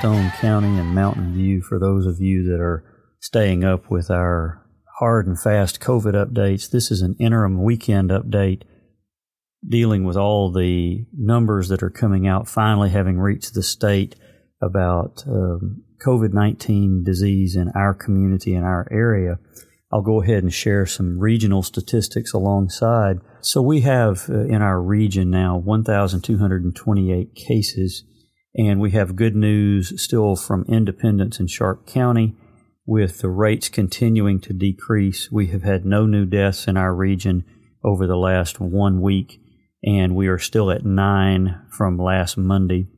Stone County and Mountain View for those of you that are staying up with our hard and fast COVID updates. This is an interim weekend update dealing with all the numbers that are coming out, finally having reached the state about um, COVID 19 disease in our community, in our area. I'll go ahead and share some regional statistics alongside. So we have uh, in our region now 1,228 cases, and we have good news still from Independence and Sharp County. With the rates continuing to decrease, we have had no new deaths in our region over the last one week, and we are still at nine from last Monday.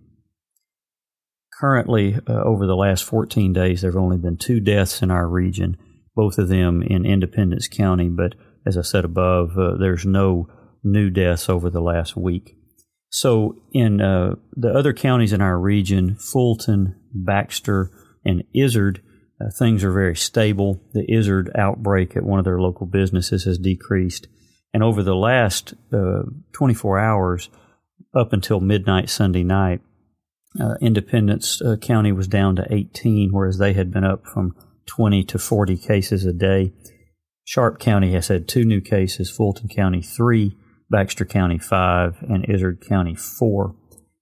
Currently, uh, over the last 14 days, there have only been two deaths in our region both of them in Independence County. But as I said above, uh, there's no new deaths over the last week. So in uh, the other counties in our region, Fulton, Baxter, and Izard, uh, things are very stable. The Izard outbreak at one of their local businesses has decreased. And over the last uh, 24 hours, up until midnight Sunday night, uh, Independence uh, County was down to 18, whereas they had been up from 20 to 40 cases a day. Sharp County has had two new cases, Fulton County three, Baxter County five, and Izard County four.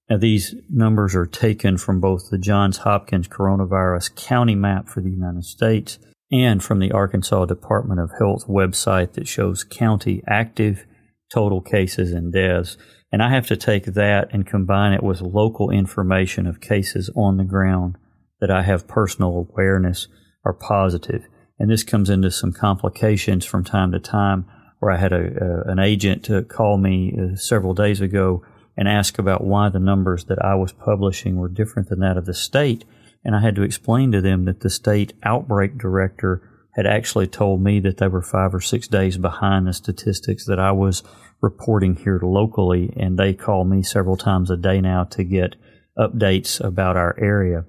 Now, these numbers are taken from both the Johns Hopkins coronavirus county map for the United States and from the Arkansas Department of Health website that shows county active total cases and deaths. And I have to take that and combine it with local information of cases on the ground that I have personal awareness are positive. And this comes into some complications from time to time where I had a, an agent to call me uh, several days ago and ask about why the numbers that I was publishing were different than that of the state. And I had to explain to them that the state outbreak director had actually told me that they were five or six days behind the statistics that I was reporting here locally. And they call me several times a day now to get updates about our area.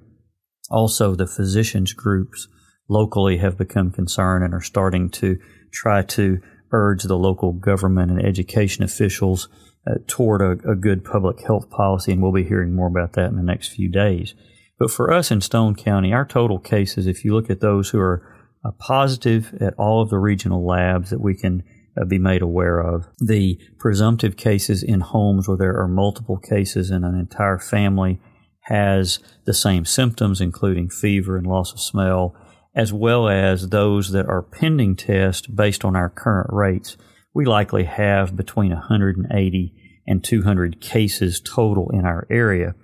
Also, the physicians groups locally have become concerned and are starting to try to urge the local government and education officials uh, toward a, a, good public health policy, and we'll be hearing more about that in the next few days. But for us in Stone County, our total cases, if you look at those who are uh, positive at all of the regional labs that we can uh, be made aware of, the presumptive cases in homes where there are multiple cases in an entire family has the same symptoms, including fever and loss of smell, as well as those that are pending tests based on our current rates, we likely have between 180 and 200 cases total in our area.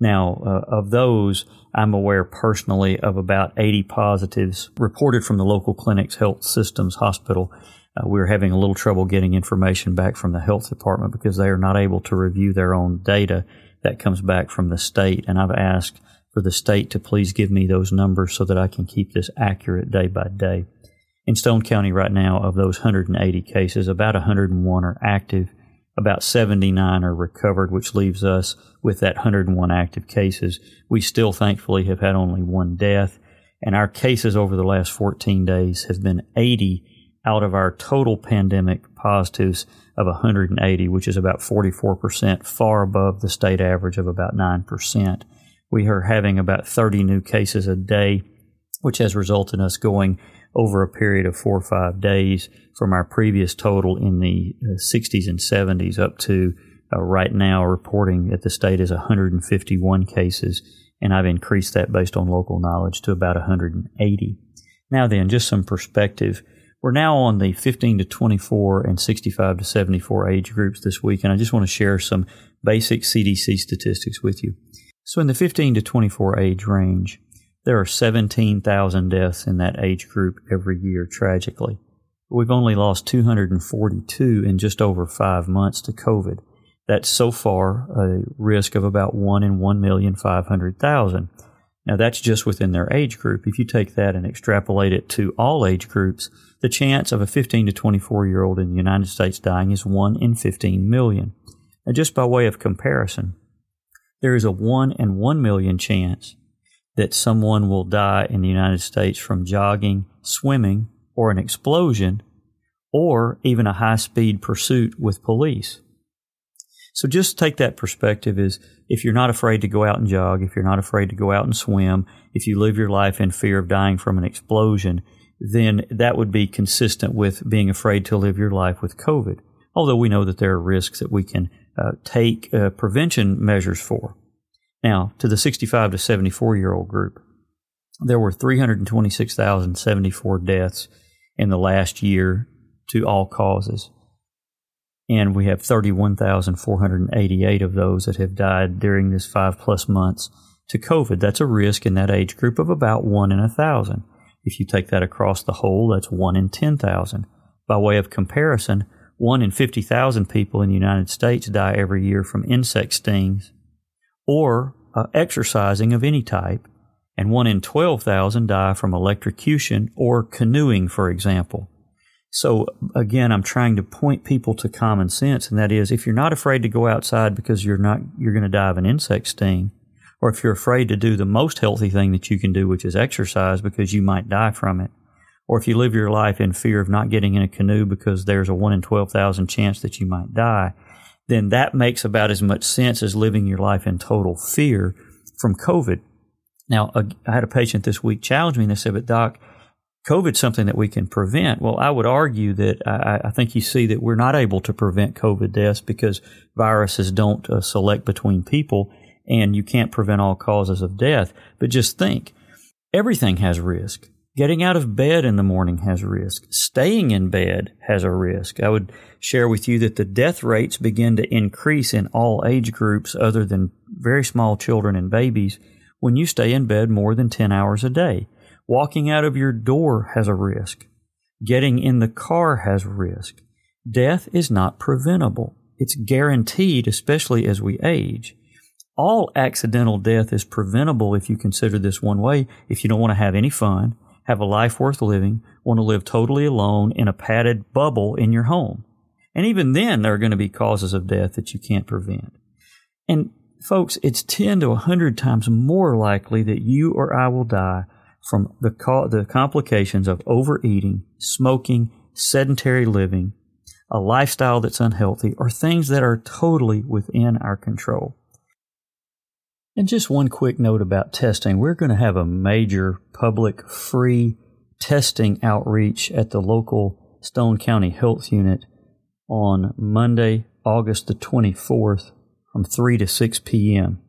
Now, uh, of those, I'm aware personally of about 80 positives reported from the local clinic's health systems hospital. Uh, we're having a little trouble getting information back from the health department because they are not able to review their own data that comes back from the state. And I've asked for the state to please give me those numbers so that I can keep this accurate day by day. In Stone County right now, of those 180 cases, about 101 are active, about 79 are recovered, which leaves us with that 101 active cases. We still thankfully have had only one death, and our cases over the last 14 days have been 80 out of our total pandemic positives of 180, which is about 44%, far above the state average of about 9%. We are having about 30 new cases a day, which has resulted in us going over a period of four or five days from our previous total in the 60s uh, and 70s up to uh, right now reporting that the state is 151 cases, and I've increased that based on local knowledge to about 180. Now then, just some perspective. We're now on the 15 to 24 and 65 to 74 age groups this week, and I just want to share some basic CDC statistics with you. So, in the 15 to 24 age range, there are 17,000 deaths in that age group every year, tragically. We've only lost 242 in just over five months to COVID. That's so far a risk of about 1 in 1,500,000. Now, that's just within their age group. If you take that and extrapolate it to all age groups, the chance of a 15 to 24 year old in the United States dying is 1 in 15 million. Now, just by way of comparison, there is a 1 in 1 million chance that someone will die in the United States from jogging, swimming, or an explosion, or even a high speed pursuit with police. So just take that perspective is if you're not afraid to go out and jog, if you're not afraid to go out and swim, if you live your life in fear of dying from an explosion, then that would be consistent with being afraid to live your life with COVID. Although we know that there are risks that we can uh, take uh, prevention measures for. Now, to the 65 to 74 year old group, there were 326,074 deaths in the last year to all causes. And we have 31,488 of those that have died during this five plus months to COVID. That's a risk in that age group of about one in a thousand. If you take that across the whole, that's one in 10,000. By way of comparison, one in 50,000 people in the United States die every year from insect stings or uh, exercising of any type, and one in 12,000 die from electrocution or canoeing, for example. So again, I'm trying to point people to common sense, and that is, if you're not afraid to go outside because you're not you're going to die of an insect sting, or if you're afraid to do the most healthy thing that you can do, which is exercise because you might die from it, or if you live your life in fear of not getting in a canoe because there's a 1 in 12,000 chance that you might die, then that makes about as much sense as living your life in total fear from COVID. Now, I had a patient this week challenge me and they said, but doc, COVID's something that we can prevent. Well, I would argue that I, I, think you see that we're not able to prevent COVID deaths because viruses don't uh, select between people and you can't prevent all causes of death. But just think, everything has risk. Getting out of bed in the morning has a risk. Staying in bed has a risk. I would share with you that the death rates begin to increase in all age groups other than very small children and babies when you stay in bed more than 10 hours a day. Walking out of your door has a risk. Getting in the car has a risk. Death is not preventable. It's guaranteed, especially as we age all accidental death is preventable if you consider this one way. If you don't want to have any fun, have a life worth living, want to live totally alone in a padded bubble in your home. And even then, there are going to be causes of death that you can't prevent. And folks, it's 10 to 100 times more likely that you or I will die from the, co- the complications of overeating, smoking, sedentary living, a lifestyle that's unhealthy, or things that are totally within our control. And just one quick note about testing. We're going to have a major public free testing outreach at the local Stone County Health Unit on Monday, August the 24th from 3 to 6 p.m.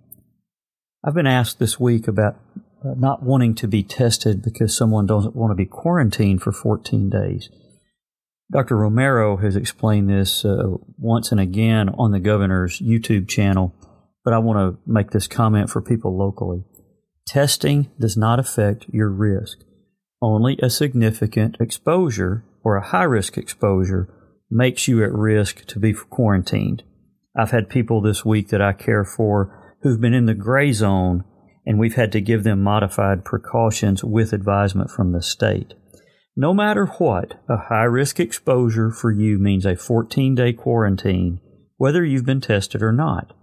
I've been asked this week about uh, not wanting to be tested because someone doesn't want to be quarantined for 14 days. Dr. Romero has explained this uh, once and again on the governor's YouTube channel but I want to make this comment for people locally. Testing does not affect your risk. Only a significant exposure or a high risk exposure makes you at risk to be quarantined. I've had people this week that I care for who've been in the gray zone and we've had to give them modified precautions with advisement from the state. No matter what, a high risk exposure for you means a 14 day quarantine, whether you've been tested or not.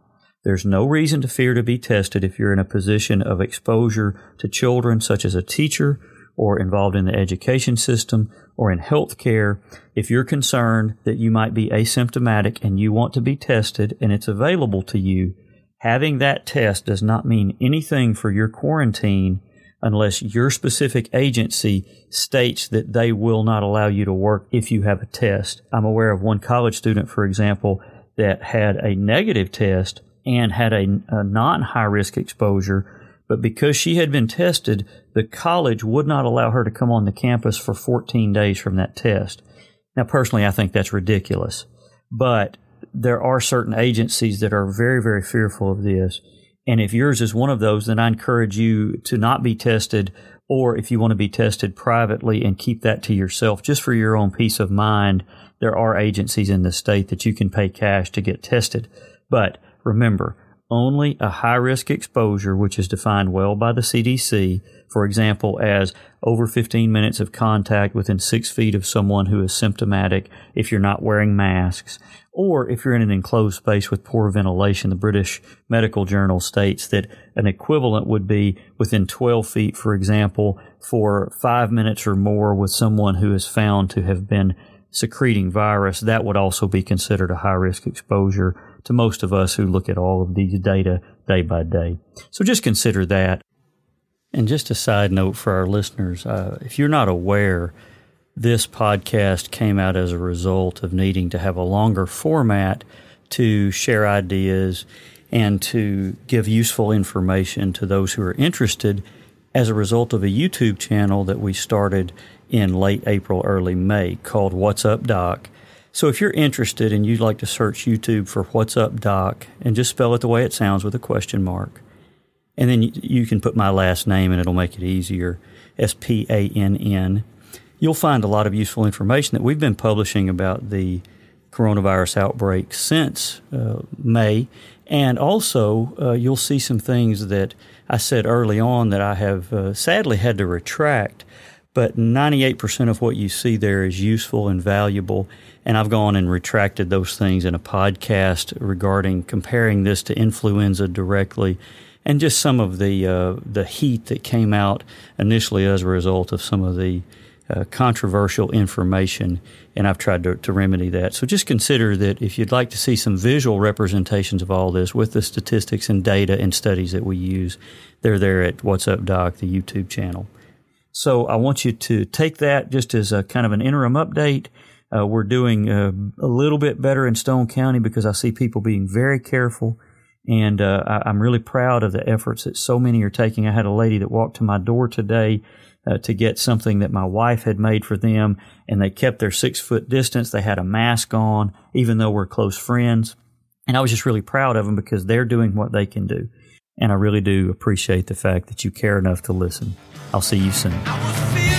There's no reason to fear to be tested if you're in a position of exposure to children, such as a teacher or involved in the education system or in health care. If you're concerned that you might be asymptomatic and you want to be tested and it's available to you, having that test does not mean anything for your quarantine unless your specific agency states that they will not allow you to work if you have a test. I'm aware of one college student, for example, that had a negative test and had a, a non high risk exposure. But because she had been tested, the college would not allow her to come on the campus for 14 days from that test. Now, personally, I think that's ridiculous. But there are certain agencies that are very, very fearful of this. And if yours is one of those, then I encourage you to not be tested, or if you want to be tested privately and keep that to yourself just for your own peace of mind. There are agencies in the state that you can pay cash to get tested. But Remember, only a high risk exposure, which is defined well by the CDC, for example, as over 15 minutes of contact within six feet of someone who is symptomatic if you're not wearing masks, or if you're in an enclosed space with poor ventilation. The British Medical Journal states that an equivalent would be within 12 feet, for example, for five minutes or more with someone who is found to have been secreting virus. That would also be considered a high risk exposure to most of us who look at all of these data day by day. So just consider that. And just a side note for our listeners uh, if you're not aware, this podcast came out as a result of needing to have a longer format to share ideas and to give useful information to those who are interested as a result of a YouTube channel that we started in late April, early May called What's Up Doc. So if you're interested and you'd like to search YouTube for What's Up Doc and just spell it the way it sounds with a question mark, and then you, can put my last name and it'll make it easier S P A N N. You'll find a lot of useful information that we've been publishing about the coronavirus outbreak since uh, May. And also, uh, you'll see some things that I said early on that I have uh, sadly had to retract. But 98% of what you see there is useful and valuable. And I've gone and retracted those things in a podcast regarding comparing this to influenza directly and just some of the, uh, the heat that came out initially as a result of some of the uh, controversial information, and I've tried to, to, remedy that. So just consider that if you'd like to see some visual representations of all this with the statistics and data and studies that we use, they're there at What's Up Doc, the YouTube channel. So I want you to take that just as a kind of an interim update. Uh, we're doing uh, a little bit better in Stone County because I see people being very careful. And uh, I, I'm really proud of the efforts that so many are taking. I had a lady that walked to my door today uh, to get something that my wife had made for them, and they kept their six foot distance. They had a mask on, even though we're close friends. And I was just really proud of them because they're doing what they can do. And I really do appreciate the fact that you care enough to listen. I'll see you soon.